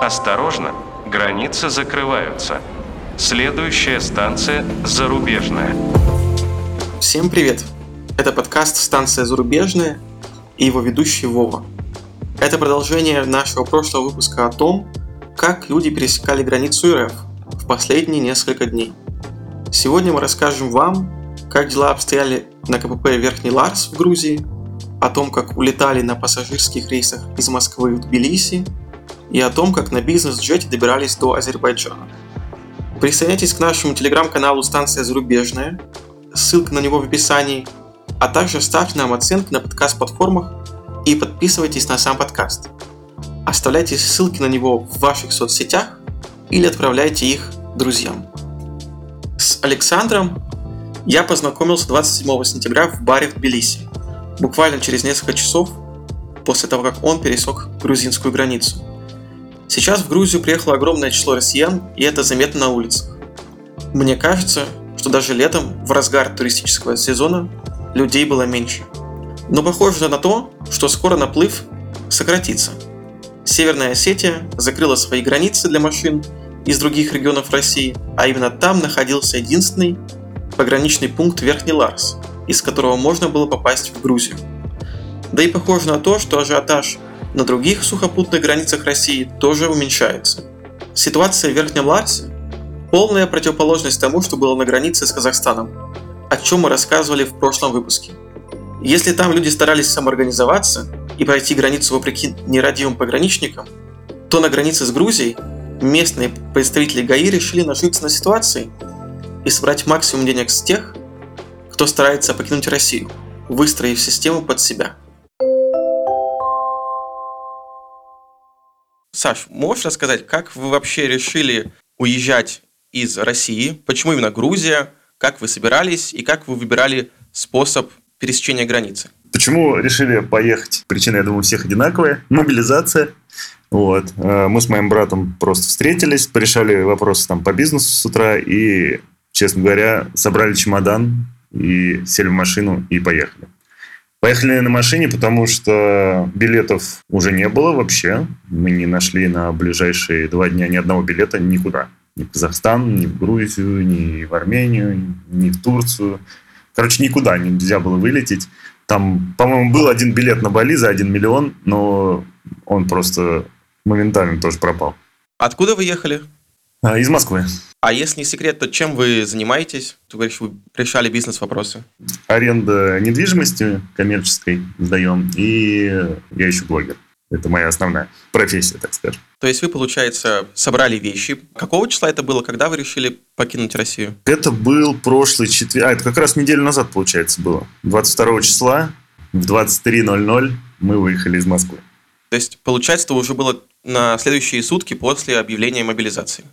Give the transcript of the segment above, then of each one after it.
Осторожно, границы закрываются. Следующая станция «Зарубежная». Всем привет! Это подкаст «Станция Зарубежная» и его ведущий Вова. Это продолжение нашего прошлого выпуска о том, как люди пересекали границу РФ в последние несколько дней. Сегодня мы расскажем вам, как дела обстояли на КПП Верхний Ларс в Грузии, о том, как улетали на пассажирских рейсах из Москвы в Тбилиси и о том, как на бизнес-джете добирались до Азербайджана. Присоединяйтесь к нашему телеграм-каналу «Станция зарубежная», ссылка на него в описании, а также ставьте нам оценки на подкаст-платформах и подписывайтесь на сам подкаст. Оставляйте ссылки на него в ваших соцсетях или отправляйте их друзьям. С Александром я познакомился 27 сентября в баре в Тбилиси, буквально через несколько часов после того, как он пересек грузинскую границу. Сейчас в Грузию приехало огромное число россиян, и это заметно на улицах. Мне кажется, что даже летом, в разгар туристического сезона, людей было меньше. Но похоже на то, что скоро наплыв сократится. Северная Осетия закрыла свои границы для машин из других регионов России, а именно там находился единственный пограничный пункт Верхний Ларс, из которого можно было попасть в Грузию. Да и похоже на то, что ажиотаж на других сухопутных границах России тоже уменьшается. Ситуация в Верхнем Ларсе – полная противоположность тому, что было на границе с Казахстаном, о чем мы рассказывали в прошлом выпуске. Если там люди старались самоорганизоваться и пройти границу вопреки нерадивым пограничникам, то на границе с Грузией местные представители ГАИ решили нажиться на ситуации и собрать максимум денег с тех, кто старается покинуть Россию, выстроив систему под себя – Саш, можешь рассказать, как вы вообще решили уезжать из России? Почему именно Грузия? Как вы собирались и как вы выбирали способ пересечения границы? Почему решили поехать? Причина, я думаю, всех одинаковая. Мобилизация. Вот. Э, мы с моим братом просто встретились, порешали вопросы там по бизнесу с утра и, честно говоря, собрали чемодан и сели в машину и поехали. Поехали на машине, потому что билетов уже не было вообще. Мы не нашли на ближайшие два дня ни одного билета никуда. Ни в Казахстан, ни в Грузию, ни в Армению, ни в Турцию. Короче, никуда нельзя было вылететь. Там, по-моему, был один билет на Бали за один миллион, но он просто моментально тоже пропал. Откуда вы ехали? А, из Москвы. А если не секрет, то чем вы занимаетесь? Ты говоришь, вы решали бизнес-вопросы. Аренда недвижимости коммерческой сдаем, и я еще блогер. Это моя основная профессия, так скажем. То есть вы, получается, собрали вещи. Какого числа это было, когда вы решили покинуть Россию? Это был прошлый четверг. А, это как раз неделю назад, получается, было. 22 числа в 23.00 мы выехали из Москвы. То есть, получается, это уже было на следующие сутки после объявления мобилизации?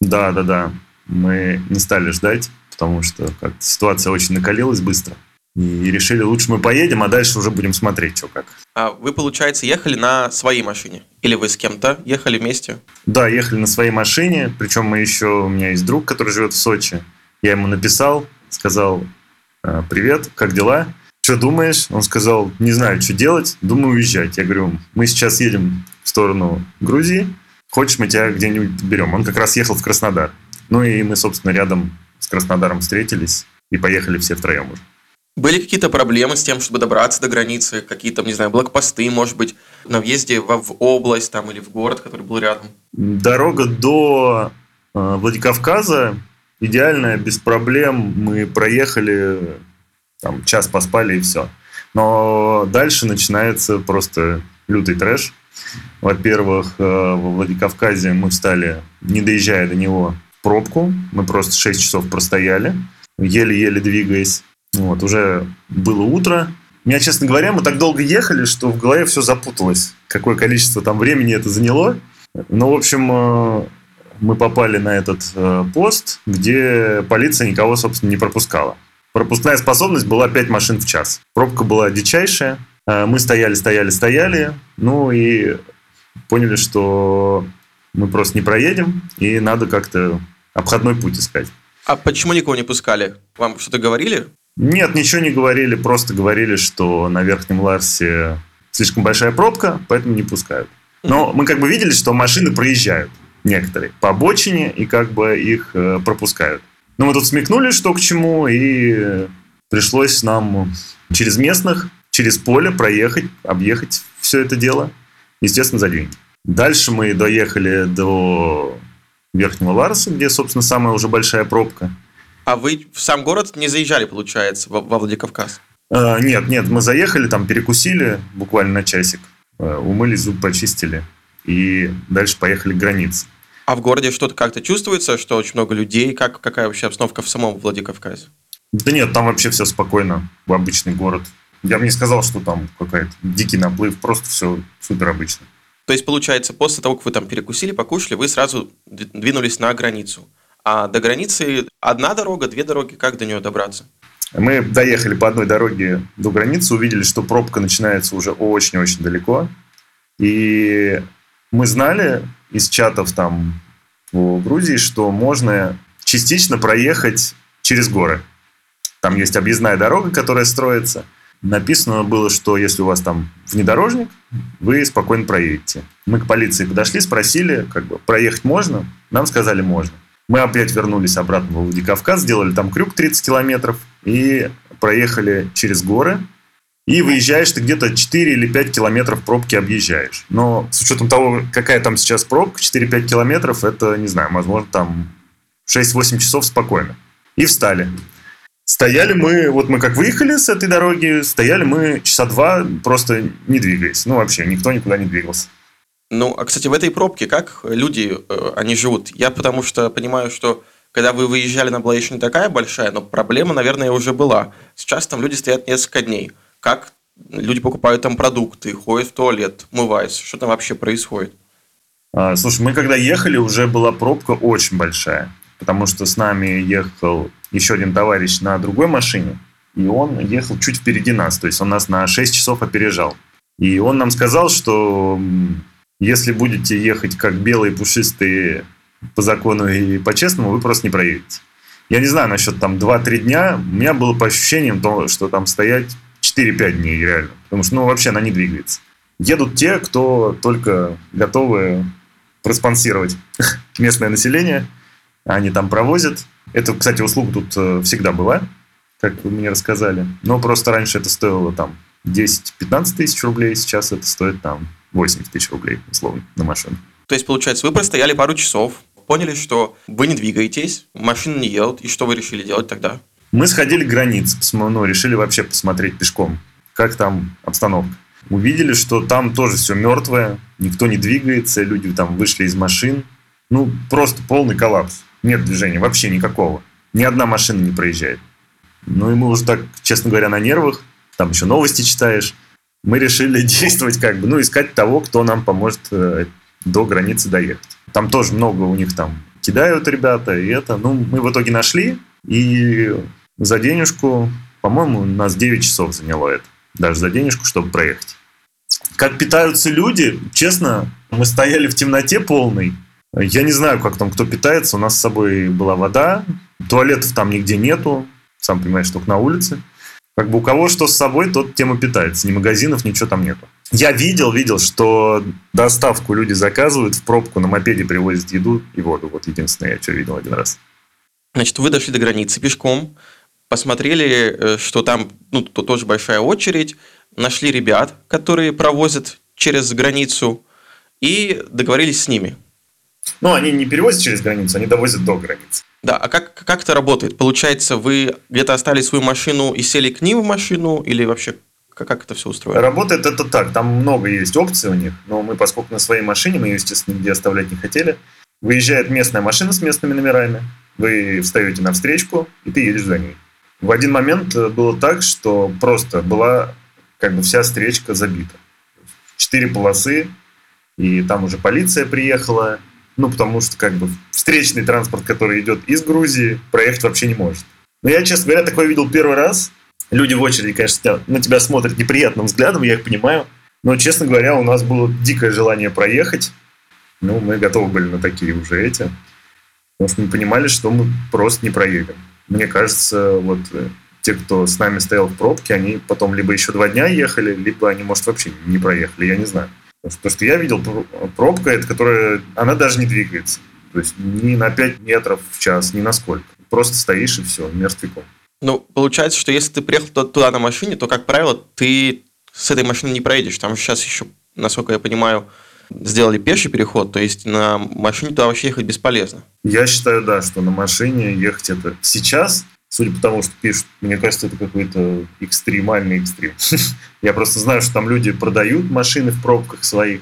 Да, да, да. Мы не стали ждать, потому что как ситуация очень накалилась быстро. И решили, лучше мы поедем, а дальше уже будем смотреть, что как. А вы, получается, ехали на своей машине? Или вы с кем-то ехали вместе? Да, ехали на своей машине. Причем мы еще... У меня есть друг, который живет в Сочи. Я ему написал, сказал, «Э, привет, как дела? Что думаешь? Он сказал, не знаю, что делать, думаю уезжать. Я говорю, мы сейчас едем в сторону Грузии, хочешь, мы тебя где-нибудь берем. Он как раз ехал в Краснодар. Ну и мы, собственно, рядом с Краснодаром встретились и поехали все втроем уже. Были какие-то проблемы с тем, чтобы добраться до границы? Какие-то, не знаю, блокпосты, может быть, на въезде в, в область там, или в город, который был рядом? Дорога до э, Владикавказа идеальная, без проблем. Мы проехали, там, час поспали и все. Но дальше начинается просто лютый трэш. Во-первых, э, во Владикавказе мы встали, не доезжая до него, в пробку. Мы просто 6 часов простояли, еле-еле двигаясь. Вот, уже было утро. Меня, честно говоря, мы так долго ехали, что в голове все запуталось. Какое количество там времени это заняло. Ну, в общем, э, мы попали на этот э, пост, где полиция никого, собственно, не пропускала. Пропускная способность была 5 машин в час. Пробка была дичайшая. Мы стояли, стояли, стояли. Ну и поняли, что мы просто не проедем, и надо как-то обходной путь искать. А почему никого не пускали? Вам что-то говорили? Нет, ничего не говорили, просто говорили, что на Верхнем Ларсе слишком большая пробка, поэтому не пускают. Но мы как бы видели, что машины проезжают некоторые по обочине и как бы их э, пропускают. Но мы тут смекнули, что к чему, и пришлось нам через местных, через поле проехать, объехать все это дело, естественно, за деньги. Дальше мы доехали до Верхнего Ларса, где, собственно, самая уже большая пробка. А вы в сам город не заезжали, получается, во, Владикавказ? А, нет, нет, мы заехали, там перекусили буквально на часик, э, умылись, зуб почистили и дальше поехали к границе. А в городе что-то как-то чувствуется, что очень много людей? Как, какая вообще обстановка в самом Владикавказе? Да нет, там вообще все спокойно, обычный город. Я бы не сказал, что там какой-то дикий наплыв, просто все супер обычно. То есть, получается, после того, как вы там перекусили, покушали, вы сразу двинулись на границу. А до границы одна дорога, две дороги, как до нее добраться? Мы доехали по одной дороге до границы, увидели, что пробка начинается уже очень-очень далеко. И мы знали из чатов там в Грузии, что можно частично проехать через горы. Там есть объездная дорога, которая строится. Написано было, что если у вас там внедорожник, вы спокойно проедете. Мы к полиции подошли, спросили, как бы, проехать можно? Нам сказали, можно. Мы опять вернулись обратно в Владикавказ, сделали там крюк 30 километров и проехали через горы. И выезжаешь ты где-то 4 или 5 километров пробки объезжаешь. Но с учетом того, какая там сейчас пробка, 4-5 километров, это, не знаю, возможно, там 6-8 часов спокойно. И встали. Стояли мы, вот мы как выехали с этой дороги, стояли мы часа два, просто не двигаясь. Ну, вообще, никто никуда не двигался. Ну, а, кстати, в этой пробке как люди, э, они живут? Я потому что понимаю, что когда вы выезжали, она была еще не такая большая, но проблема, наверное, уже была. Сейчас там люди стоят несколько дней. Как люди покупают там продукты, ходят в туалет, умываются? Что там вообще происходит? А, слушай, мы когда ехали, уже была пробка очень большая, потому что с нами ехал еще один товарищ на другой машине, и он ехал чуть впереди нас, то есть он нас на 6 часов опережал. И он нам сказал, что если будете ехать как белые пушистые по закону и по-честному, вы просто не проедете. Я не знаю насчет там 2-3 дня, у меня было по ощущениям то, что там стоять 4-5 дней реально, потому что ну вообще она не двигается. Едут те, кто только готовы проспонсировать местное население, они там провозят, это, кстати, услуга тут э, всегда была, как вы мне рассказали. Но просто раньше это стоило там 10-15 тысяч рублей, сейчас это стоит там 80 тысяч рублей, условно, на машину. То есть, получается, вы простояли пару часов, поняли, что вы не двигаетесь, машины не едут, и что вы решили делать тогда? Мы сходили к границе, ну, решили вообще посмотреть пешком, как там обстановка. Увидели, что там тоже все мертвое, никто не двигается, люди там вышли из машин. Ну, просто полный коллапс нет движения вообще никакого. Ни одна машина не проезжает. Ну и мы уже так, честно говоря, на нервах, там еще новости читаешь, мы решили действовать как бы, ну, искать того, кто нам поможет э, до границы доехать. Там тоже много у них там кидают ребята, и это, ну, мы в итоге нашли, и за денежку, по-моему, у нас 9 часов заняло это, даже за денежку, чтобы проехать. Как питаются люди, честно, мы стояли в темноте полной, я не знаю, как там кто питается. У нас с собой была вода, туалетов там нигде нету. Сам понимаешь, только на улице. Как бы у кого что с собой, тот тема питается. Ни магазинов, ничего там нету. Я видел, видел, что доставку люди заказывают, в пробку на мопеде привозят еду и воду. Вот единственное, я что видел один раз. Значит, вы дошли до границы пешком, посмотрели, э, что там ну, то тоже большая очередь, нашли ребят, которые провозят через границу, и договорились с ними – ну, они не перевозят через границу, они довозят до границы. Да, а как, как это работает? Получается, вы где-то оставили свою машину и сели к ним в машину, или вообще как, как это все устроено? Работает это так, там много есть опций у них, но мы, поскольку на своей машине, мы ее, естественно, нигде оставлять не хотели, выезжает местная машина с местными номерами, вы встаете на встречку, и ты едешь за ней. В один момент э, было так, что просто была как бы вся встречка забита. Четыре полосы, и там уже полиция приехала, ну, потому что, как бы, встречный транспорт, который идет из Грузии, проехать вообще не может. Но я, честно говоря, такое видел первый раз. Люди в очереди, конечно, на тебя смотрят неприятным взглядом, я их понимаю. Но, честно говоря, у нас было дикое желание проехать. Ну, мы готовы были на такие уже эти. Потому что мы понимали, что мы просто не проедем. Мне кажется, вот э, те, кто с нами стоял в пробке, они потом либо еще два дня ехали, либо они, может, вообще не проехали, я не знаю. То, что я видел, пробка, это которая, она даже не двигается. То есть ни на 5 метров в час, ни на сколько. Просто стоишь и все, мертвяком. Ну, получается, что если ты приехал туда на машине, то, как правило, ты с этой машиной не проедешь. Там сейчас еще, насколько я понимаю, сделали пеший переход, то есть на машине туда вообще ехать бесполезно. Я считаю, да, что на машине ехать это сейчас, судя по тому, что пишут, мне кажется, это какой-то экстремальный экстрем. Я просто знаю, что там люди продают машины в пробках своих,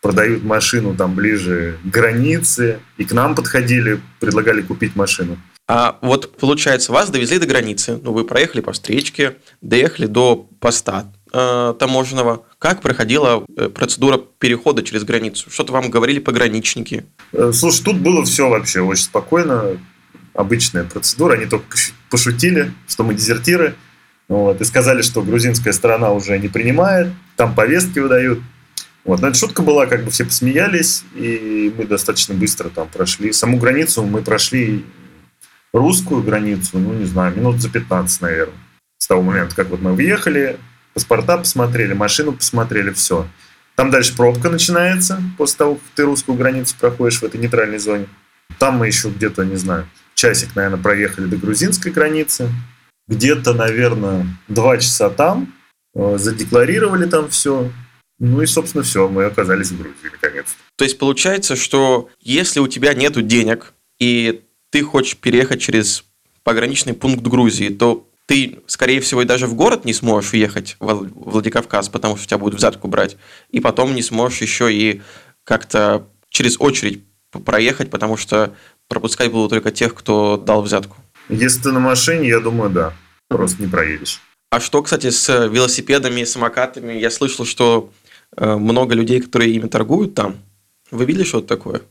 продают машину там ближе к границе, и к нам подходили, предлагали купить машину. А вот получается, вас довезли до границы, ну вы проехали по встречке, доехали до поста э, таможенного. Как проходила э, процедура перехода через границу? Что-то вам говорили пограничники? Э, слушай, тут было все вообще очень спокойно, обычная процедура. Они только пошутили, что мы дезертиры, вот, и сказали, что грузинская сторона уже не принимает, там повестки выдают. Вот. Но эта шутка была, как бы все посмеялись, и мы достаточно быстро там прошли. Саму границу мы прошли русскую границу, ну, не знаю, минут за 15, наверное. С того момента, как вот мы въехали, паспорта посмотрели, машину посмотрели, все. Там дальше пробка начинается после того, как ты русскую границу проходишь в этой нейтральной зоне. Там мы еще где-то, не знаю, часик, наверное, проехали до грузинской границы. Где-то, наверное, два часа там. Э, задекларировали там все. Ну и, собственно, все, мы оказались в Грузии, наконец. То есть получается, что если у тебя нет денег, и ты хочешь переехать через пограничный пункт Грузии, то ты, скорее всего, и даже в город не сможешь въехать в Владикавказ, потому что тебя будут взятку брать, и потом не сможешь еще и как-то через очередь проехать, потому что пропускать будут только тех, кто дал взятку. Если ты на машине, я думаю, да. Просто не проедешь. А что, кстати, с велосипедами, самокатами? Я слышал, что э, много людей, которые ими торгуют там. Вы видели что-то такое?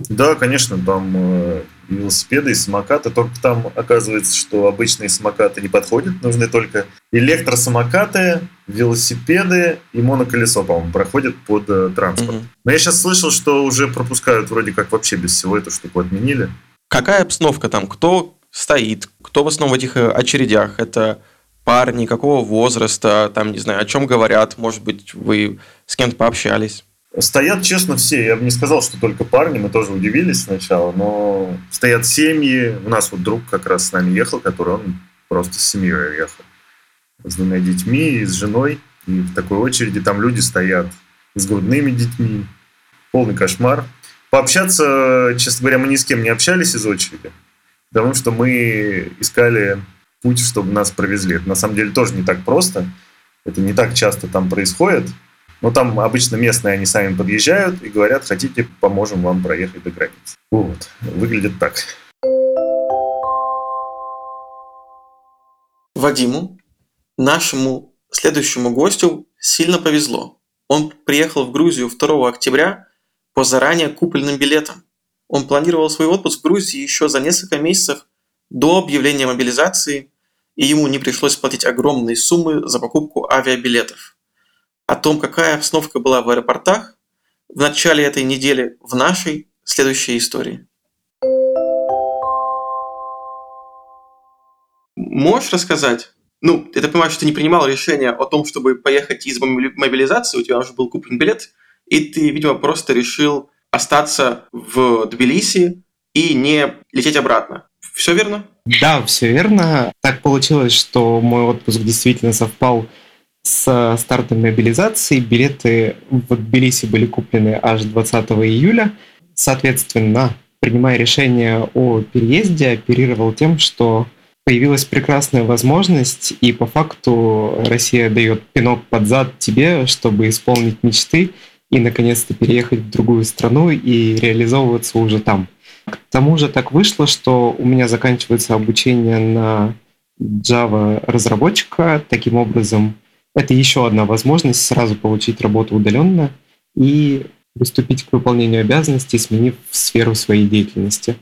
Да, конечно, там э, велосипеды и самокаты, только там оказывается, что обычные самокаты не подходят, нужны только электросамокаты, велосипеды и моноколесо, по-моему, проходят под э, транспорт. Угу. Но я сейчас слышал, что уже пропускают вроде как вообще без всего эту штуку отменили. Какая обстановка там? Кто стоит? Кто в основном в этих э, очередях? Это парни, какого возраста, там, не знаю, о чем говорят, может быть, вы с кем-то пообщались? Стоят, честно, все. Я бы не сказал, что только парни, мы тоже удивились сначала, но стоят семьи. У нас вот друг как раз с нами ехал, который он просто с семьей ехал. С двумя детьми и с женой. И в такой очереди там люди стоят с грудными детьми. Полный кошмар. Пообщаться, честно говоря, мы ни с кем не общались из очереди, потому что мы искали путь, чтобы нас провезли. Это на самом деле тоже не так просто. Это не так часто там происходит. Но там обычно местные, они сами подъезжают и говорят, хотите, поможем вам проехать до границы. Вот. Выглядит так. Вадиму, нашему следующему гостю, сильно повезло. Он приехал в Грузию 2 октября по заранее купленным билетам. Он планировал свой отпуск в Грузии еще за несколько месяцев до объявления мобилизации, и ему не пришлось платить огромные суммы за покупку авиабилетов о том, какая обстановка была в аэропортах в начале этой недели в нашей следующей истории. Можешь рассказать? Ну, я так понимаю, что ты не принимал решение о том, чтобы поехать из мобилизации, у тебя уже был куплен билет, и ты, видимо, просто решил остаться в Тбилиси и не лететь обратно. Все верно? Да, все верно. Так получилось, что мой отпуск действительно совпал с стартом мобилизации. Билеты в Тбилиси были куплены аж 20 июля. Соответственно, принимая решение о переезде, оперировал тем, что появилась прекрасная возможность, и по факту Россия дает пинок под зад тебе, чтобы исполнить мечты и наконец-то переехать в другую страну и реализовываться уже там. К тому же так вышло, что у меня заканчивается обучение на Java разработчика. Таким образом, это еще одна возможность сразу получить работу удаленно и приступить к выполнению обязанностей, сменив сферу своей деятельности.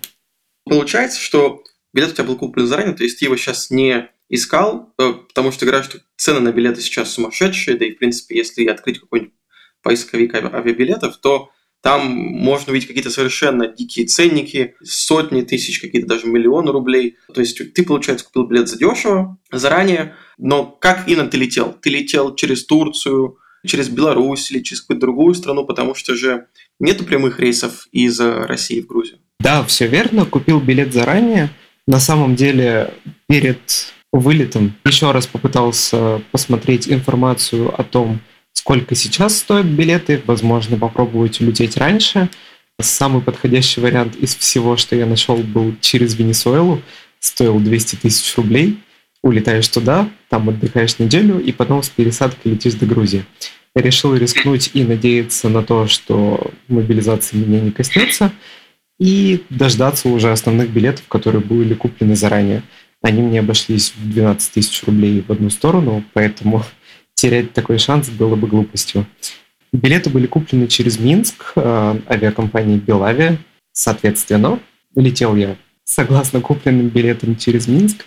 Получается, что билет у тебя был куплен заранее, то есть ты его сейчас не искал, э, потому что говорят, что цены на билеты сейчас сумасшедшие, да и, в принципе, если открыть какой-нибудь поисковик авиабилетов, то там можно увидеть какие-то совершенно дикие ценники, сотни тысяч, какие-то даже миллионы рублей. То есть ты, получается, купил билет за дешево заранее, но как именно ты летел? Ты летел через Турцию, через Беларусь или через какую-то другую страну, потому что же нет прямых рейсов из России в Грузию. Да, все верно. Купил билет заранее. На самом деле, перед вылетом еще раз попытался посмотреть информацию о том, сколько сейчас стоят билеты. Возможно, попробовать улететь раньше. Самый подходящий вариант из всего, что я нашел, был через Венесуэлу. Стоил 200 тысяч рублей. Улетаешь туда, там отдыхаешь неделю, и потом с пересадкой летишь до Грузии. Решил рискнуть и надеяться на то, что мобилизация меня не коснется, и дождаться уже основных билетов, которые были куплены заранее. Они мне обошлись в 12 тысяч рублей в одну сторону, поэтому терять такой шанс было бы глупостью. Билеты были куплены через Минск э, авиакомпанией Белавия. Соответственно, летел я согласно купленным билетам через Минск.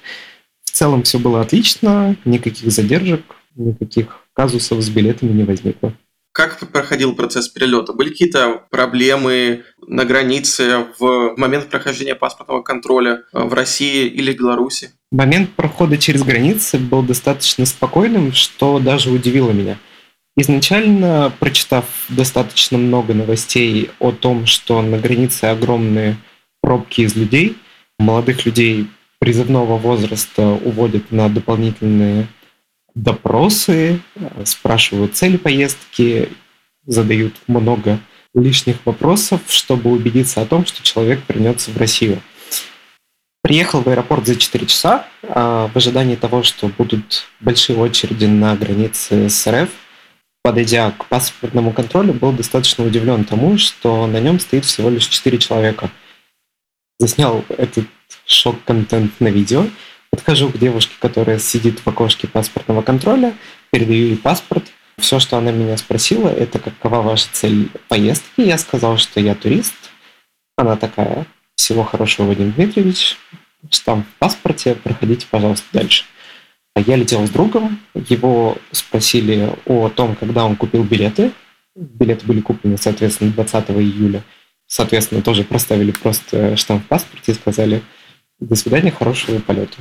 В целом все было отлично, никаких задержек, никаких казусов с билетами не возникло. Как проходил процесс перелета? Были какие-то проблемы на границе в момент прохождения паспортного контроля в России или Беларуси? Момент прохода через границы был достаточно спокойным, что даже удивило меня. Изначально, прочитав достаточно много новостей о том, что на границе огромные пробки из людей, молодых людей призывного возраста уводят на дополнительные допросы, спрашивают цели поездки, задают много лишних вопросов, чтобы убедиться о том, что человек вернется в Россию. Приехал в аэропорт за 4 часа а, в ожидании того, что будут большие очереди на границе с РФ. Подойдя к паспортному контролю, был достаточно удивлен тому, что на нем стоит всего лишь 4 человека. Заснял этот шок-контент на видео – Подхожу к девушке, которая сидит в окошке паспортного контроля, передаю ей паспорт. Все, что она меня спросила, это какова ваша цель поездки. Я сказал, что я турист. Она такая, всего хорошего, Вадим Дмитриевич. Штамп в паспорте, проходите, пожалуйста, дальше. А я летел с другом, его спросили о том, когда он купил билеты. Билеты были куплены, соответственно, 20 июля. Соответственно, тоже проставили просто штамп в паспорте и сказали «до свидания, хорошего полета»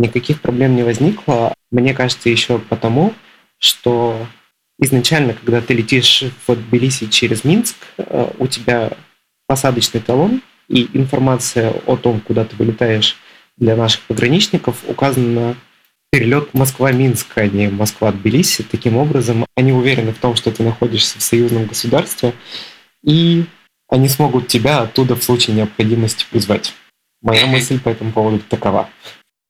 никаких проблем не возникло. Мне кажется, еще потому, что изначально, когда ты летишь в Тбилиси через Минск, э, у тебя посадочный талон и информация о том, куда ты вылетаешь для наших пограничников указана на перелет Москва-Минск, а не Москва-Тбилиси. Таким образом, они уверены в том, что ты находишься в союзном государстве, и они смогут тебя оттуда в случае необходимости призвать. Моя мысль по этому поводу такова.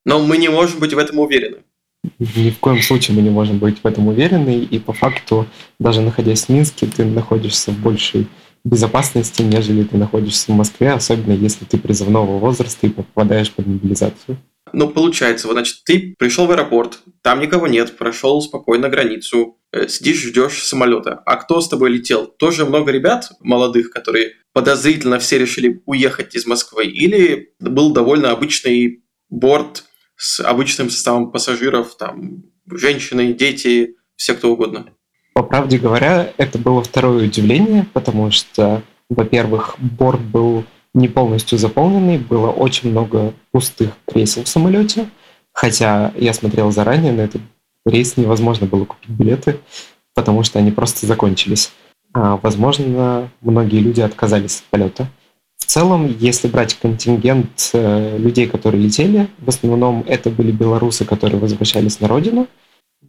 Но мы не можем быть в этом уверены. Ни в коем случае мы не можем быть в этом уверены, и по факту, даже находясь в Минске, ты находишься в большей безопасности, нежели ты находишься в Москве, особенно если ты призывного возраста и попадаешь под мобилизацию. Ну, получается, вот, значит, ты пришел в аэропорт, там никого нет, прошел спокойно границу, э, сидишь, ждешь самолета. А кто с тобой летел? Тоже много ребят молодых, которые подозрительно все решили уехать из Москвы? Или был довольно обычный борт с обычным составом пассажиров, там, женщины, дети, все кто угодно. По правде говоря, это было второе удивление, потому что, во-первых, борт был не полностью заполненный, было очень много пустых кресел в самолете, хотя я смотрел заранее, на этот рейс невозможно было купить билеты, потому что они просто закончились. А, возможно, многие люди отказались от полета целом, если брать контингент э, людей, которые летели, в основном это были белорусы, которые возвращались на родину.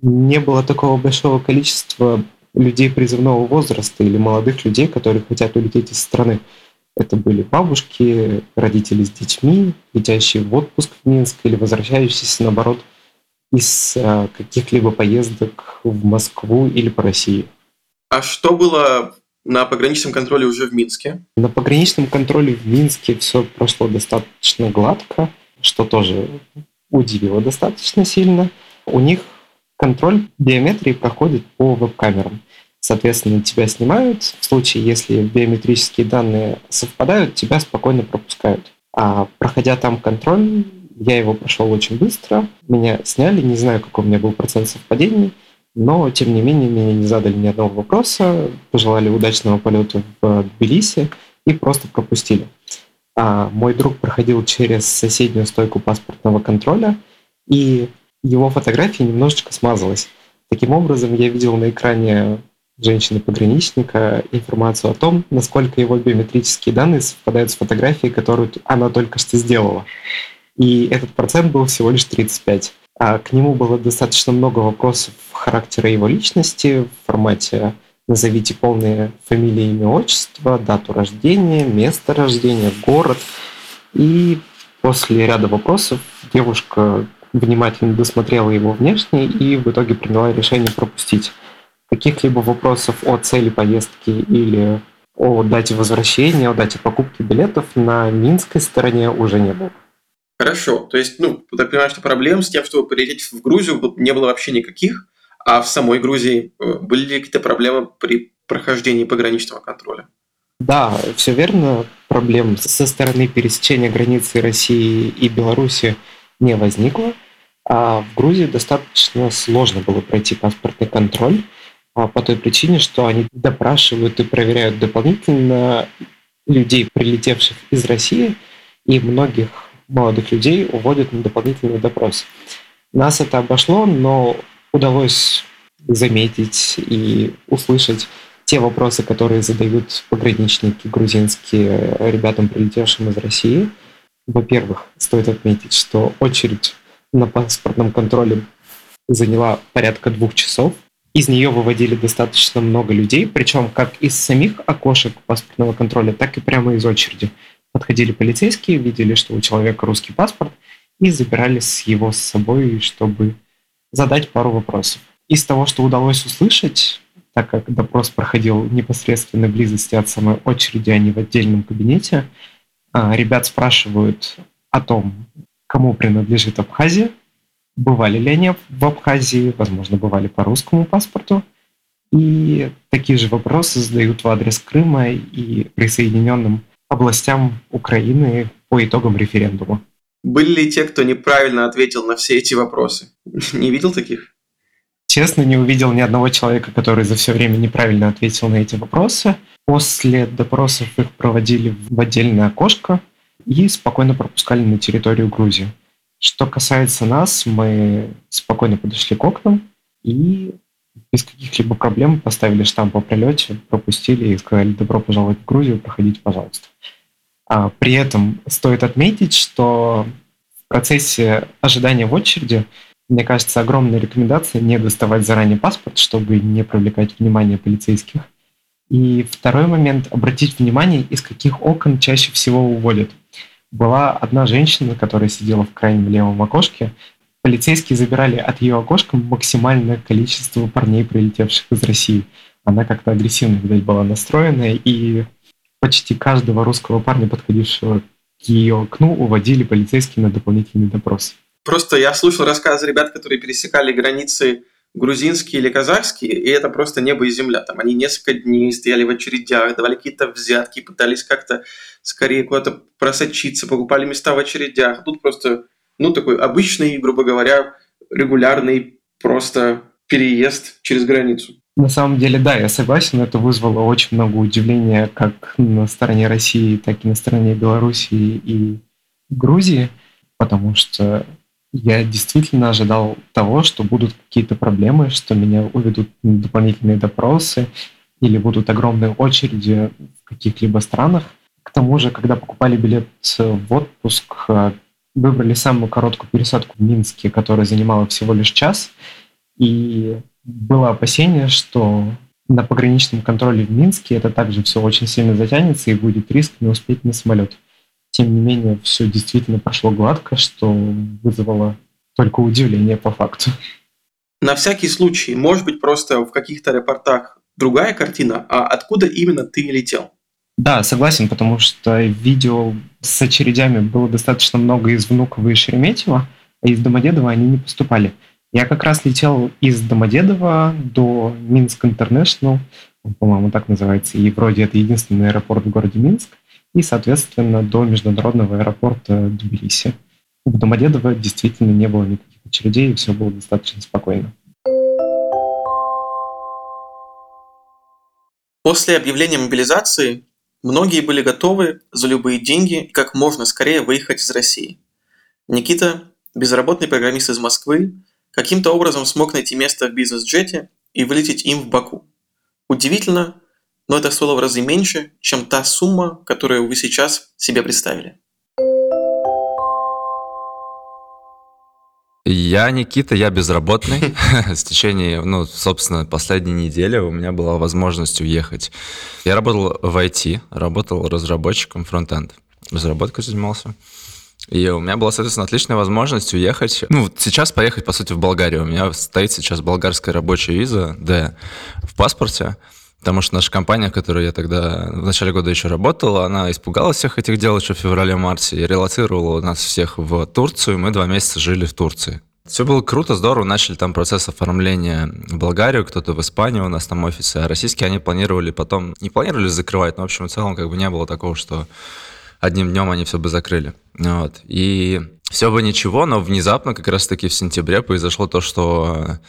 Не было такого большого количества людей призывного возраста или молодых людей, которые хотят улететь из страны. Это были бабушки, родители с детьми, летящие в отпуск в Минск или возвращающиеся, наоборот, из э, каких-либо поездок в Москву или по России. А что было на пограничном контроле уже в Минске? На пограничном контроле в Минске все прошло достаточно гладко, что тоже удивило достаточно сильно. У них контроль биометрии проходит по веб-камерам. Соответственно, тебя снимают. В случае, если биометрические данные совпадают, тебя спокойно пропускают. А проходя там контроль, я его прошел очень быстро. Меня сняли, не знаю, какой у меня был процент совпадений – но, тем не менее, мне не задали ни одного вопроса, пожелали удачного полета в Тбилиси и просто пропустили. А мой друг проходил через соседнюю стойку паспортного контроля, и его фотография немножечко смазалась. Таким образом, я видел на экране женщины-пограничника информацию о том, насколько его биометрические данные совпадают с фотографией, которую она только что сделала. И этот процент был всего лишь 35. А к нему было достаточно много вопросов характера его личности в формате «назовите полные фамилии, имя, отчество, дату рождения, место рождения, город». И после ряда вопросов девушка внимательно досмотрела его внешне и в итоге приняла решение пропустить. Каких-либо вопросов о цели поездки или о дате возвращения, о дате покупки билетов на минской стороне уже не было. Хорошо. То есть, ну, я понимаю, что проблем с тем, чтобы полететь в Грузию, не было вообще никаких. А в самой Грузии э, были ли какие-то проблемы при прохождении пограничного контроля? Да, все верно. Проблем со стороны пересечения границы России и Беларуси не возникло. А в Грузии достаточно сложно было пройти паспортный контроль а, по той причине, что они допрашивают и проверяют дополнительно людей, прилетевших из России, и многих молодых людей уводят на дополнительный допрос. Нас это обошло, но удалось заметить и услышать те вопросы, которые задают пограничники грузинские ребятам, прилетевшим из России. Во-первых, стоит отметить, что очередь на паспортном контроле заняла порядка двух часов. Из нее выводили достаточно много людей, причем как из самих окошек паспортного контроля, так и прямо из очереди. Подходили полицейские, видели, что у человека русский паспорт, и забирали с его с собой, чтобы задать пару вопросов. Из того, что удалось услышать, так как допрос проходил в непосредственной близости от самой очереди, а не в отдельном кабинете, ребят спрашивают о том, кому принадлежит Абхазия, бывали ли они в Абхазии, возможно, бывали по русскому паспорту. И такие же вопросы задают в адрес Крыма и присоединенным областям Украины по итогам референдума. Были ли те, кто неправильно ответил на все эти вопросы? Не видел таких? Честно, не увидел ни одного человека, который за все время неправильно ответил на эти вопросы. После допросов их проводили в отдельное окошко, и спокойно пропускали на территорию Грузии. Что касается нас, мы спокойно подошли к окнам и без каких-либо проблем поставили штамп о прилете, пропустили и сказали «добро пожаловать в Грузию, проходите, пожалуйста». А при этом стоит отметить, что в процессе ожидания в очереди, мне кажется, огромная рекомендация не доставать заранее паспорт, чтобы не привлекать внимание полицейских. И второй момент – обратить внимание, из каких окон чаще всего уводят была одна женщина, которая сидела в крайнем левом окошке. Полицейские забирали от ее окошка максимальное количество парней, прилетевших из России. Она как-то агрессивно, видать, была настроена, и почти каждого русского парня, подходившего к ее окну, уводили полицейские на дополнительный допрос. Просто я слушал рассказы ребят, которые пересекали границы грузинские или казахские, и это просто небо и земля. Там они несколько дней стояли в очередях, давали какие-то взятки, пытались как-то скорее куда-то просочиться, покупали места в очередях. Тут просто, ну, такой обычный, грубо говоря, регулярный просто переезд через границу. На самом деле, да, я согласен, это вызвало очень много удивления как на стороне России, так и на стороне Белоруссии и Грузии, потому что я действительно ожидал того, что будут какие-то проблемы, что меня уведут на дополнительные допросы или будут огромные очереди в каких-либо странах. К тому же, когда покупали билет в отпуск, э, выбрали самую короткую пересадку в Минске, которая занимала всего лишь час. И было опасение, что на пограничном контроле в Минске это также все очень сильно затянется и будет риск не успеть на самолет. Тем не менее, все действительно прошло гладко, что вызвало только удивление по факту. На всякий случай, может быть, просто в каких-то репортах другая картина, а откуда именно ты летел? Да, согласен, потому что видео с очередями было достаточно много из Внуково и Шереметьево, а из Домодедова они не поступали. Я как раз летел из Домодедова до Минск Интернешнл, по-моему, так называется, и вроде это единственный аэропорт в городе Минск и, соответственно, до международного аэропорта Тбилиси. В Домодедово действительно не было никаких очередей, и все было достаточно спокойно. После объявления мобилизации многие были готовы за любые деньги как можно скорее выехать из России. Никита, безработный программист из Москвы, каким-то образом смог найти место в бизнес-джете и вылететь им в Баку. Удивительно, но это стоило в разы меньше, чем та сумма, которую вы сейчас себе представили. Я Никита, я безработный. С течение, ну, собственно, последней недели у меня была возможность уехать. Я работал в IT, работал разработчиком фронтенд. Разработкой занимался. И у меня была, соответственно, отличная возможность уехать. Ну, сейчас поехать, по сути, в Болгарию. У меня стоит сейчас болгарская рабочая виза, Д, в паспорте. Потому что наша компания, в которой я тогда в начале года еще работал, она испугалась всех этих дел еще в феврале-марте и релацировала нас всех в Турцию, и мы два месяца жили в Турции. Все было круто, здорово. Начали там процесс оформления в Болгарию, кто-то в Испанию, у нас там офисы. А российские они планировали потом... Не планировали закрывать, но, в общем, в целом как бы не было такого, что одним днем они все бы закрыли. Вот. И все бы ничего, но внезапно как раз-таки в сентябре произошло то, что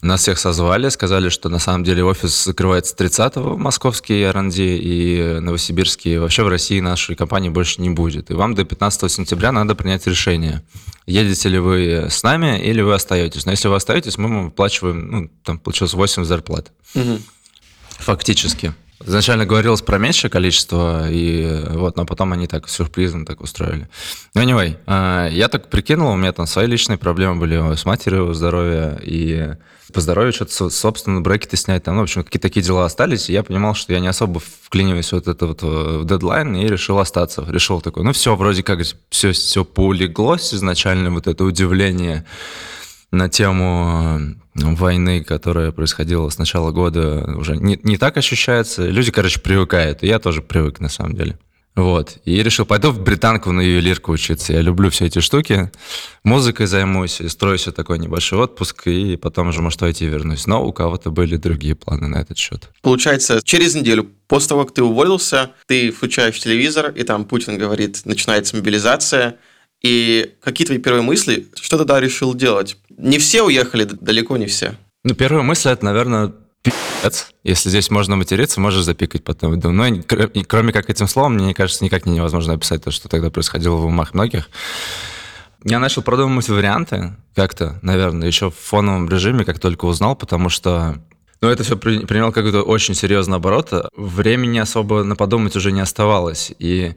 нас всех созвали, сказали, что на самом деле офис закрывается 30-го, московский R&D и новосибирский. Вообще в России нашей компании больше не будет. И вам до 15 сентября надо принять решение. Едете ли вы с нами или вы остаетесь. Но если вы остаетесь, мы вам выплачиваем, ну, там получилось 8 зарплат. Угу. Фактически. Изначально говорилось про меньшее количество, и вот, но потом они так сюрпризом так устроили. Но anyway, а, я так прикинул, у меня там свои личные проблемы были с матерью, здоровье, и по здоровью что-то, собственно, брекеты снять, там, ну, в общем, какие-то такие дела остались, и я понимал, что я не особо вклиниваюсь вот это вот в дедлайн, и решил остаться. Решил такой, ну, все, вроде как все, все поулеглось изначально, вот это удивление на тему войны, которая происходила с начала года, уже не, не так ощущается. Люди, короче, привыкают. И я тоже привык, на самом деле. Вот. И решил, пойду в британку на ювелирку учиться. Я люблю все эти штуки. Музыкой займусь, и строю себе такой небольшой отпуск, и потом уже, может, войти вернусь. Но у кого-то были другие планы на этот счет. Получается, через неделю после того, как ты уволился, ты включаешь телевизор, и там Путин говорит, начинается мобилизация, и какие твои первые мысли? Что тогда решил делать? Не все уехали, далеко не все. Ну, первая мысль, это, наверное, пи***ц. Если здесь можно материться, можешь запикать потом. Но ну, кроме как этим словом, мне кажется, никак невозможно описать то, что тогда происходило в умах многих. Я начал продумывать варианты как-то, наверное, еще в фоновом режиме, как только узнал, потому что ну, это все приняло какой-то очень серьезный оборот. Времени особо на подумать уже не оставалось. И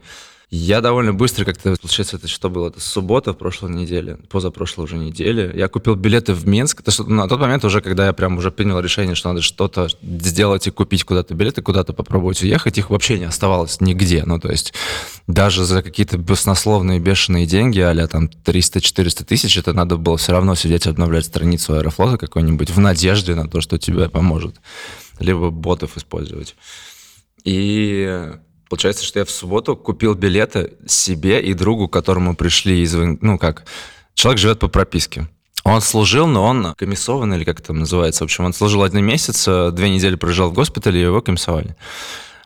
я довольно быстро как-то, получается, это что было? Это суббота в прошлой неделе, позапрошлой уже неделе. Я купил билеты в Минск. Это что, на тот момент уже, когда я прям уже принял решение, что надо что-то сделать и купить куда-то билеты, куда-то попробовать уехать, их вообще не оставалось нигде. Ну, то есть даже за какие-то баснословные бешеные деньги, а там 300-400 тысяч, это надо было все равно сидеть обновлять страницу Аэрофлота какой-нибудь в надежде на то, что тебе поможет. Либо ботов использовать. И Получается, что я в субботу купил билеты себе и другу, к которому пришли из... Ну, как... Человек живет по прописке. Он служил, но он комиссован, или как это называется. В общем, он служил один месяц, э, две недели прожил в госпитале, и его комиссовали.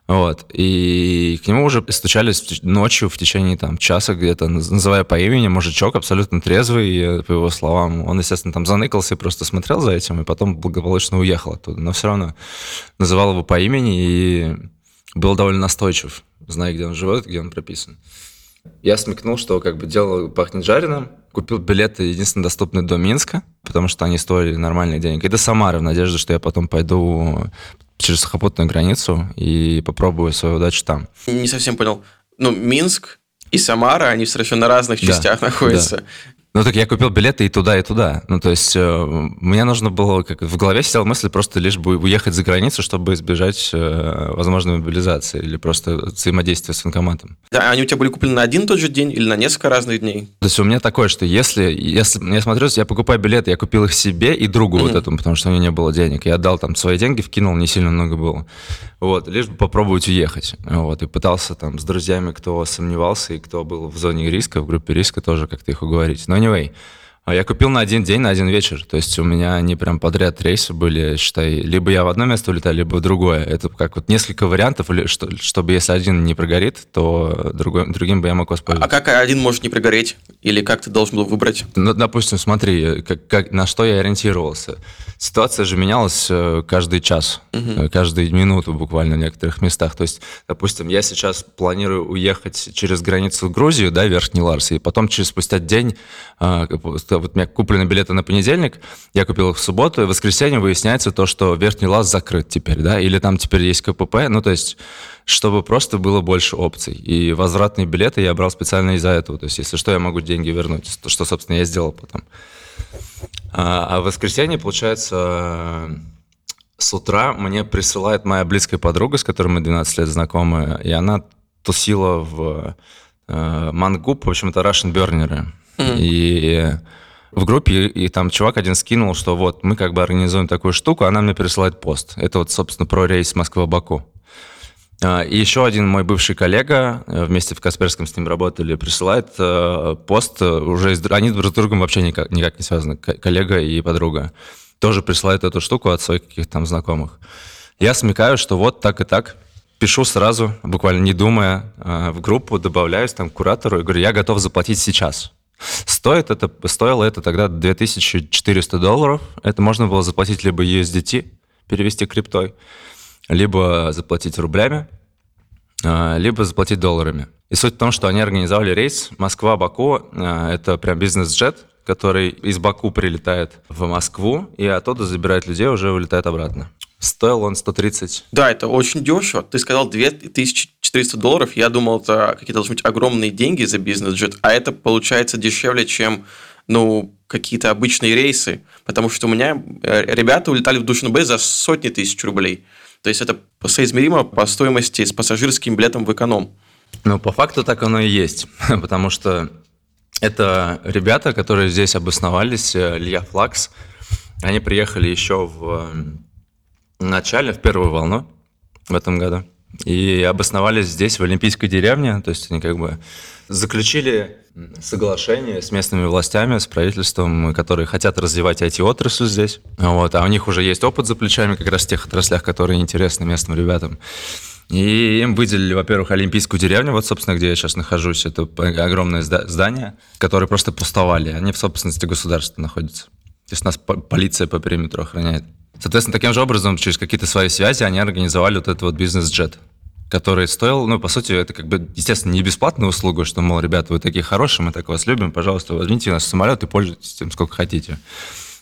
Вот. И к нему уже стучались ночью в течение там, часа где-то, называя по имени, мужичок абсолютно трезвый, по его словам. Он, естественно, там заныкался и просто смотрел за этим, и потом благополучно уехал оттуда. Но все равно называл его по имени, и был довольно настойчив, зная, где он живет, где он прописан. Я смекнул, что как бы дело пахнет жареным, купил билеты единственно доступные до Минска, потому что они стоили нормальных денег, и до Самары, в надежде, что я потом пойду через сухопутную границу и попробую свою удачу там. Не совсем понял. Ну, Минск и Самара, они совершенно на разных частях да, находятся. Да. Ну так я купил билеты и туда, и туда. Ну то есть э, мне нужно было, как в голове сидела мысль просто лишь бы уехать за границу, чтобы избежать э, возможной мобилизации или просто взаимодействия с банкоматом. Да, они у тебя были куплены на один тот же день или на несколько разных дней? То есть у меня такое, что если, если я смотрю, я покупаю билеты, я купил их себе и другу mm-hmm. вот этому, потому что у меня не было денег. Я отдал там свои деньги, вкинул, не сильно много было. Вот, лишь бы попробовать уехать. Вот, и пытался там с друзьями, кто сомневался и кто был в зоне риска, в группе риска, тоже как-то их уговорить. Но anyway, а я купил на один день, на один вечер. То есть у меня они прям подряд рейсы были, считай, либо я в одно место улетаю, либо в другое. Это как вот несколько вариантов, чтобы если один не прогорит, то другой, другим бы я мог воспользоваться. А как один может не прогореть? Или как ты должен был выбрать? Ну, допустим, смотри, как, как, на что я ориентировался. Ситуация же менялась э, каждый час, угу. каждую минуту буквально в некоторых местах. То есть, допустим, я сейчас планирую уехать через границу в Грузию, да, Верхний Ларс, и потом через спустя день как-то вот у меня куплены билеты на понедельник, я купил их в субботу, и в воскресенье выясняется то, что верхний лаз закрыт теперь, да, или там теперь есть КПП, ну, то есть, чтобы просто было больше опций. И возвратные билеты я брал специально из-за этого, то есть, если что, я могу деньги вернуть, что, собственно, я сделал потом. А, а в воскресенье, получается, с утра мне присылает моя близкая подруга, с которой мы 12 лет знакомы, и она тусила в э, Мангуп, в общем, это Russian Burner. Mm. И в группе, и там чувак один скинул, что вот, мы как бы организуем такую штуку, она мне присылает пост. Это вот, собственно, про рейс Москва-Баку. А, и еще один мой бывший коллега, э, вместе в Касперском с ним работали, присылает э, пост, уже из, они друг с другом вообще никак, никак не связаны, коллега и подруга, тоже присылает эту штуку от своих каких-то там знакомых. Я смекаю, что вот так и так, пишу сразу, буквально не думая, э, в группу, добавляюсь там к куратору и говорю, я готов заплатить сейчас. Стоит это, стоило это тогда 2400 долларов. Это можно было заплатить либо USDT, перевести криптой, либо заплатить рублями, э, либо заплатить долларами. И суть в том, что они организовали рейс Москва-Баку. Э, это прям бизнес-джет, который из Баку прилетает в Москву и оттуда забирает людей, уже вылетает обратно. Стоил он 130. Да, это очень дешево. Ты сказал 2400 долларов. Я думал, это какие-то должны быть огромные деньги за бизнес-джет, а это получается дешевле, чем ну, какие-то обычные рейсы. Потому что у меня э, ребята улетали в Душанбе за сотни тысяч рублей. То есть это соизмеримо по стоимости с пассажирским билетом в эконом. Ну, по факту так оно и есть. Потому что это ребята, которые здесь обосновались, э, Илья Флакс. Они приехали еще в начале, в первую волну в этом году. И обосновались здесь, в Олимпийской деревне. То есть они как бы заключили соглашение с местными властями, с правительством, которые хотят развивать IT-отрасль здесь. Вот, а у них уже есть опыт за плечами как раз в тех отраслях, которые интересны местным ребятам. И им выделили, во-первых, Олимпийскую деревню, вот, собственно, где я сейчас нахожусь. Это огромное здание, которое просто пустовали. Они в собственности государства находятся. То есть нас полиция по периметру охраняет. Соответственно, таким же образом, через какие-то свои связи они организовали вот этот вот бизнес-джет, который стоил, ну, по сути, это как бы, естественно, не бесплатная услуга, что, мол, ребята, вы такие хорошие, мы так вас любим, пожалуйста, возьмите наш самолет и пользуйтесь тем, сколько хотите.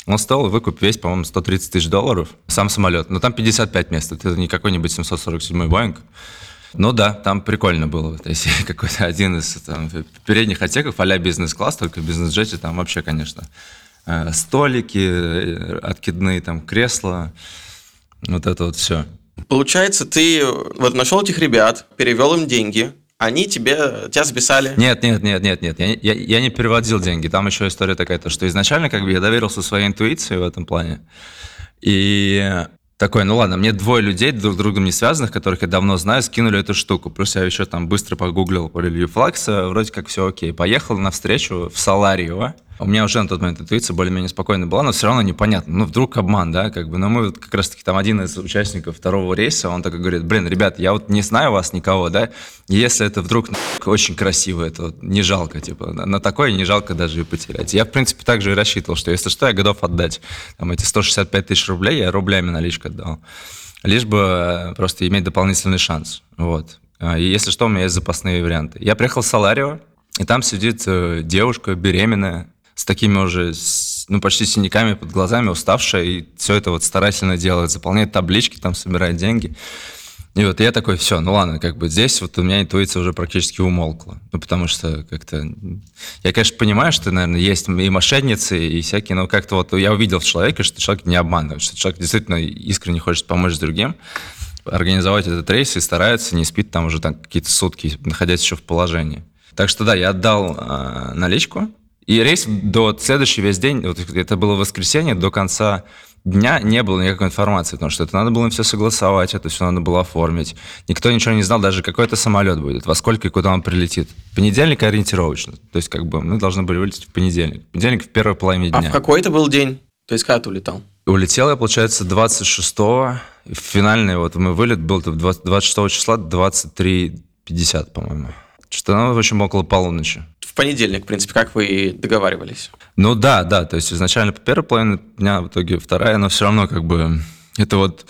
Он стоил выкуп весь, по-моему, 130 тысяч долларов, сам самолет. Но там 55 мест, это не какой-нибудь 747 Боинг. Ну да, там прикольно было. То есть какой-то один из там, передних отсеков, а бизнес-класс, только в бизнес-джете там вообще, конечно, столики, э, откидные там кресла, вот это вот все. Получается, ты вот нашел этих ребят, перевел им деньги, они тебе, тебя записали? Нет, нет, нет, нет, нет, я, я, я не переводил деньги. Там еще история такая, то, что изначально как бы я доверился своей интуиции в этом плане. И такой, ну ладно, мне двое людей, друг с другом не связанных, которых я давно знаю, скинули эту штуку. Плюс я еще там быстро погуглил по релью флакса, вроде как все окей. Поехал на встречу в Саларио, у меня уже на тот момент интуиция более-менее спокойно была, но все равно непонятно. Ну, вдруг обман, да, как бы. Но мы вот как раз-таки там один из участников второго рейса, он так и говорит, блин, ребят, я вот не знаю вас никого, да, если это вдруг очень красиво, это вот не жалко, типа, на такое не жалко даже и потерять. Я, в принципе, также и рассчитывал, что если что, я готов отдать. Там эти 165 тысяч рублей я рублями наличку отдал. Лишь бы э, просто иметь дополнительный шанс, вот. А, и если что, у меня есть запасные варианты. Я приехал в Саларио, и там сидит э, девушка беременная, с такими уже, ну, почти синяками под глазами, уставшая, и все это вот старательно делает, заполняет таблички, там собирает деньги. И вот я такой, все, ну ладно, как бы здесь вот у меня интуиция уже практически умолкла. Ну, потому что как-то... Я, конечно, понимаю, что, наверное, есть и мошенницы, и всякие, но как-то вот я увидел в человеке, что человек не обманывает, что человек действительно искренне хочет помочь другим, организовать этот рейс и старается, не спит там уже там какие-то сутки, находясь еще в положении. Так что да, я отдал э, наличку, и рейс до следующий весь день, вот это было воскресенье, до конца дня не было никакой информации, потому что это надо было им все согласовать, это все надо было оформить. Никто ничего не знал, даже какой это самолет будет, во сколько и куда он прилетит. Понедельник ориентировочно. То есть, как бы мы должны были вылететь в понедельник. Понедельник в первой половине дня. А в какой это был день? То есть, когда ты улетал? Улетел я, получается, 26-го. Финальный вот мой вылет был 26 числа 23.50, по-моему. Ну, в общем, около полуночи в понедельник, в принципе, как вы и договаривались. Ну да, да, то есть изначально по первой половине дня, в итоге вторая, но все равно как бы это вот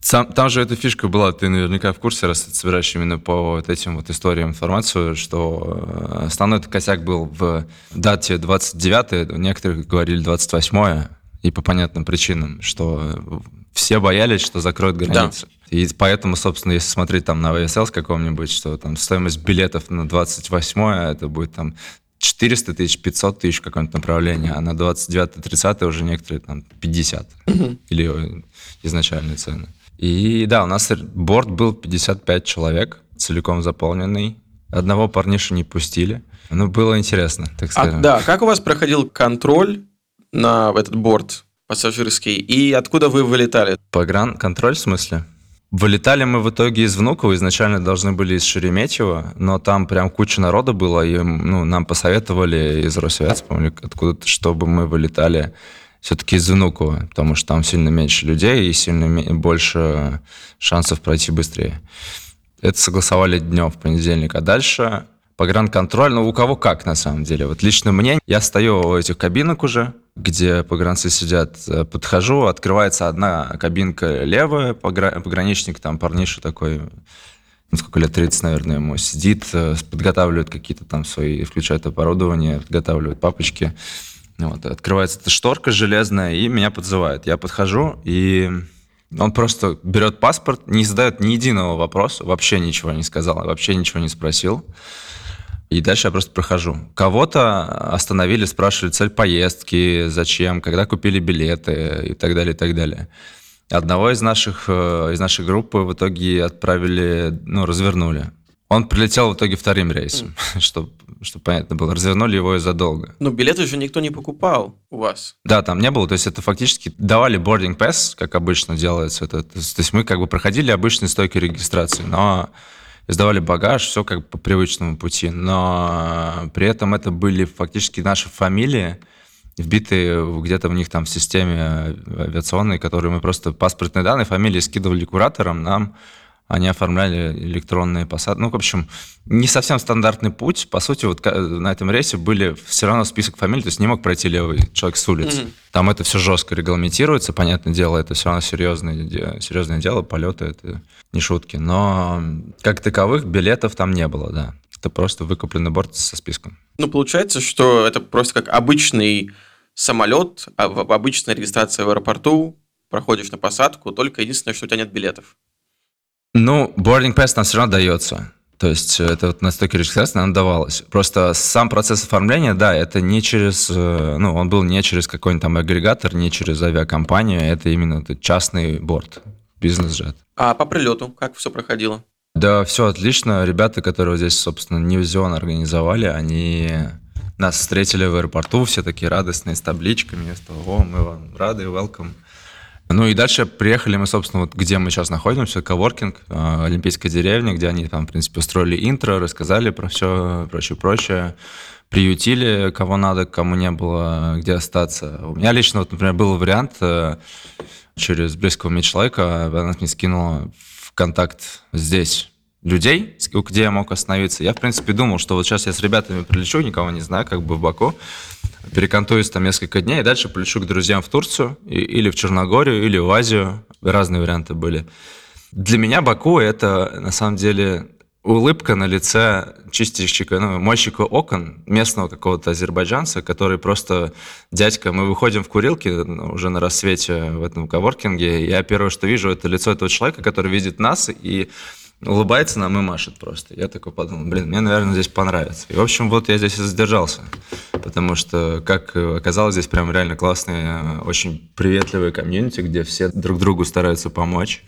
Сам, там же эта фишка была, ты наверняка в курсе, раз ты собираешь именно по вот этим вот историям информацию, что э, основной косяк был в дате 29 некоторые говорили 28 и по понятным причинам, что все боялись, что закроют границы. Да. И поэтому, собственно, если смотреть там на VSL с каком-нибудь, что там стоимость билетов на 28 это будет там 400 тысяч, 500 тысяч в каком-то направлении, а на 29-30 уже некоторые там 50 угу. или изначальные цены. И да, у нас борт был 55 человек, целиком заполненный. Одного парниша не пустили. Ну, было интересно, так сказать. А, да, как у вас проходил контроль на этот борт пассажирский, и откуда вы вылетали? Погран-контроль в смысле? Вылетали мы в итоге из Внуково, изначально должны были из Шереметьево, но там прям куча народа было, и ну, нам посоветовали из Росвяз, помню, откуда-то, чтобы мы вылетали все-таки из Внуково, потому что там сильно меньше людей и сильно больше шансов пройти быстрее. Это согласовали днем в понедельник, а дальше погранконтроль, ну у кого как на самом деле. Вот лично мне, я стою у этих кабинок уже, где погранцы сидят, э, подхожу, открывается одна кабинка левая, пограничник там парниша такой, ну, сколько лет, 30, наверное, ему сидит, э, подготавливает какие-то там свои, включает оборудование, подготавливает папочки. Вот, открывается эта шторка железная, и меня подзывают. Я подхожу, и он просто берет паспорт, не задает ни единого вопроса, вообще ничего не сказал, вообще ничего не спросил. И дальше я просто прохожу. Кого-то остановили, спрашивали цель поездки, зачем, когда купили билеты и так далее, и так далее. Одного из наших, э, из нашей группы в итоге отправили, ну, развернули. Он прилетел в итоге вторым рейсом, mm. чтобы чтобы понятно было. Развернули его и задолго. Ну, билеты же никто не покупал у вас. Да, там не было. То есть это фактически давали boarding pass, как обычно делается. Это, то есть мы как бы проходили обычные стойки регистрации, но сдавали багаж, все как по привычному пути. Но при этом это были фактически наши фамилии, вбитые где-то в них там в системе авиационной, которые мы просто паспортные данные, фамилии скидывали кураторам, нам они оформляли электронные посадки. Ну, в общем, не совсем стандартный путь. По сути, вот на этом рейсе были все равно список фамилий, то есть не мог пройти левый человек с улицы. Mm-hmm. Там это все жестко регламентируется, понятное дело, это все равно серьезное, серьезное дело, полеты, это не шутки. Но как таковых билетов там не было, да. Это просто выкупленный борт со списком. Ну, получается, что это просто как обычный самолет, а обычная регистрация в аэропорту, проходишь на посадку, только единственное, что у тебя нет билетов. Ну, boarding pass нам все равно дается. То есть это вот на стойке регистрации нам давалось. Просто сам процесс оформления, да, это не через, э, ну, он был не через какой-нибудь там агрегатор, не через авиакомпанию, это именно частный борт, бизнес-джет. А по прилету как все проходило? Да, все отлично. Ребята, которые здесь, собственно, Ньюзион организовали, они нас встретили в аэропорту, все такие радостные, с табличками. О, мы вам рады, welcome. Ну и дальше приехали мы, собственно, вот где мы сейчас находимся, коворкинг, э, Олимпийская деревня, где они там, в принципе, устроили интро, рассказали про все, прочее, прочее, приютили кого надо, кому не было, где остаться. У меня лично, вот, например, был вариант э, через близкого мне человека, она мне скинула в контакт здесь людей, где я мог остановиться. Я, в принципе, думал, что вот сейчас я с ребятами прилечу, никого не знаю, как бы в Баку, перекантуюсь там несколько дней, и дальше полечу к друзьям в Турцию, или в Черногорию, или в Азию. Разные варианты были. Для меня Баку — это, на самом деле, улыбка на лице чистильщика, ну, мойщика окон, местного какого-то азербайджанца, который просто, дядька, мы выходим в курилки ну, уже на рассвете в этом коворкинге, я первое, что вижу, это лицо этого человека, который видит нас и улыбается нам и машет просто. Я такой подумал, блин, мне, наверное, здесь понравится. И, в общем, вот я здесь и задержался, потому что, как оказалось, здесь прям реально классные, очень приветливые комьюнити, где все друг другу стараются помочь.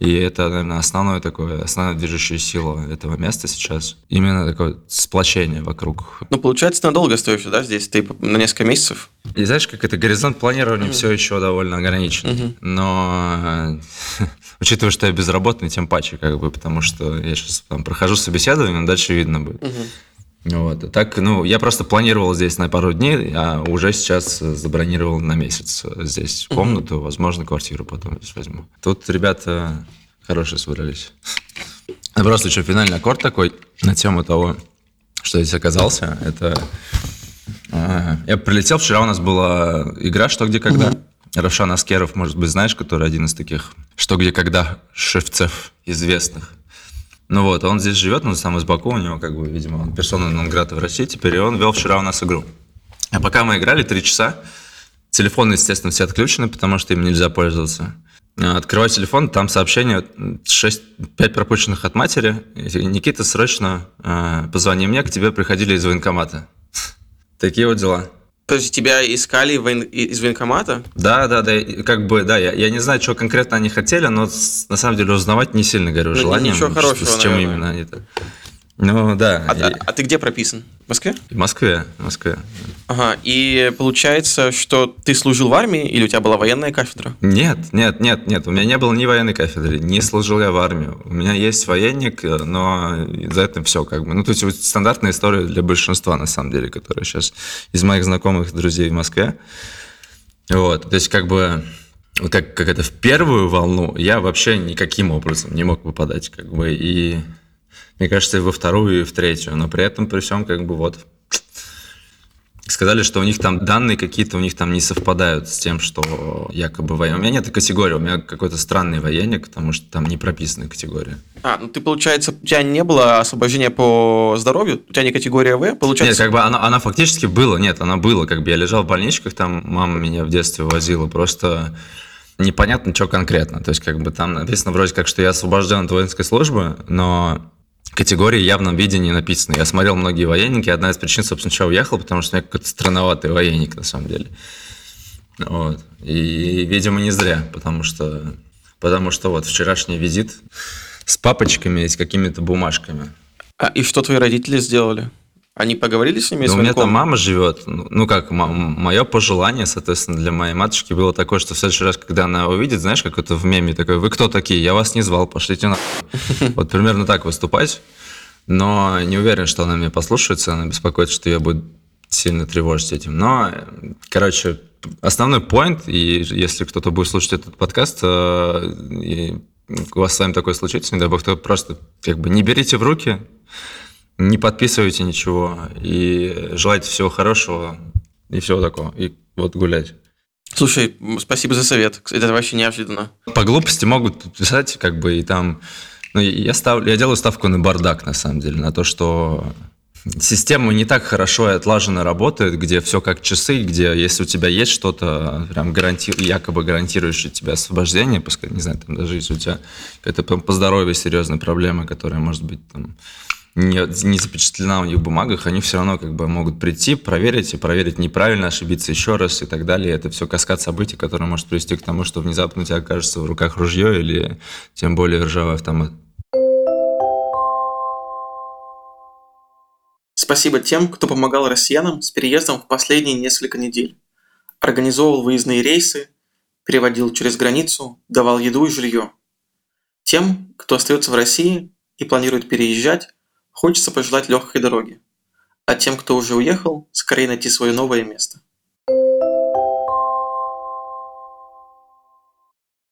И это, наверное, основное такое, основная движущая сила этого места сейчас. Именно такое сплочение вокруг. Ну, получается, надолго стоишь, да, здесь? Ты на несколько месяцев? И знаешь, как это, горизонт планирования mm-hmm. все еще довольно ограничен. Mm-hmm. Но учитывая, что я безработный, тем паче, как бы, потому что я сейчас там прохожу собеседование, дальше видно будет. Угу. Вот. Так, ну, я просто планировал здесь на пару дней, а уже сейчас забронировал на месяц здесь комнату, угу. возможно, квартиру потом здесь возьму. Тут ребята хорошие собрались. Просто еще финальный аккорд такой на тему того, что здесь оказался. Это а, я прилетел, вчера у нас была игра «Что, где, когда». Угу. Равшан Аскеров, может быть, знаешь, который один из таких «Что, где, когда» шевцев известных. Ну вот, он здесь живет, он сам из Баку, у него, как бы, видимо, он персона Нонграта в России теперь, и он вел вчера у нас игру. А пока мы играли три часа, телефоны, естественно, все отключены, потому что им нельзя пользоваться. Открываю телефон, там сообщение 6, 5 пропущенных от матери. Никита, срочно э, позвони мне, к тебе приходили из военкомата. Такие вот дела. То есть тебя искали воен... из военкомата? Да, да, да, как бы, да, я, я не знаю, что конкретно они хотели, но на самом деле узнавать не сильно горю ну, желанием. Ничего хорошего, С чем наверное. именно они это. Ну, да. А, и... а, а ты где прописан? В Москве? В Москве, в Москве. Ага, и получается, что ты служил в армии или у тебя была военная кафедра? Нет, нет, нет, нет, у меня не было ни военной кафедры, не служил я в армию. У меня есть военник, но за это все как бы. Ну, то есть стандартная история для большинства, на самом деле, которые сейчас из моих знакомых друзей в Москве. Вот, то есть как бы как, как это в первую волну я вообще никаким образом не мог попадать, как бы, и мне кажется, и во вторую, и в третью. Но при этом, при всем, как бы вот сказали, что у них там данные какие-то у них там не совпадают с тем, что якобы военный. У меня нет категории, у меня какой-то странный военник, потому что там не прописаны категории. А, ну ты, получается, у тебя не было освобождения по здоровью? У тебя не категория В, получается? Нет, как бы она, она фактически была, нет, она была, как бы я лежал в больничках, там мама меня в детстве возила, просто непонятно, что конкретно. То есть, как бы там написано вроде как, что я освобожден от воинской службы, но категории явном виде не написаны. Я смотрел многие военники, одна из причин, собственно, чего уехал, потому что у меня какой-то странноватый военник, на самом деле. Вот. И, видимо, не зря, потому что, потому что вот вчерашний визит с папочками и с какими-то бумажками. А и что твои родители сделали? Они поговорили с ними? Да, у меня там мама живет. Ну, ну как, мое пожелание, соответственно, для моей матушки было такое, что в следующий раз, когда она увидит, знаешь, как это в меме, такой, вы кто такие? Я вас не звал, пошлите на... Вот примерно так выступать. Но не уверен, что она меня послушается, она беспокоится, что я буду сильно тревожить этим. Но, короче, основной поинт, и если кто-то будет слушать этот подкаст, э, и у вас с вами такое случится, не дай бог, то просто как бы не берите в руки, не подписывайте ничего и желайте всего хорошего и всего такого. И вот гулять. Слушай, спасибо за совет. Это вообще неожиданно. По глупости могут писать, как бы, и там... Ну, я, ставлю, я делаю ставку на бардак, на самом деле, на то, что система не так хорошо и отлаженно работает, где все как часы, где если у тебя есть что-то, прям гаранти... якобы гарантирующее тебе освобождение, пускай, не знаю, там даже если у тебя какая-то по здоровью серьезная проблема, которая может быть там не, не запечатлена у них в бумагах, они все равно как бы могут прийти, проверить и проверить неправильно, ошибиться еще раз и так далее. Это все каскад событий, который может привести к тому, что внезапно у тебя окажется в руках ружье или тем более ржавый автомат. Спасибо тем, кто помогал россиянам с переездом в последние несколько недель. Организовывал выездные рейсы, переводил через границу, давал еду и жилье. Тем, кто остается в России и планирует переезжать, Хочется пожелать легкой дороги, а тем, кто уже уехал, скорее найти свое новое место.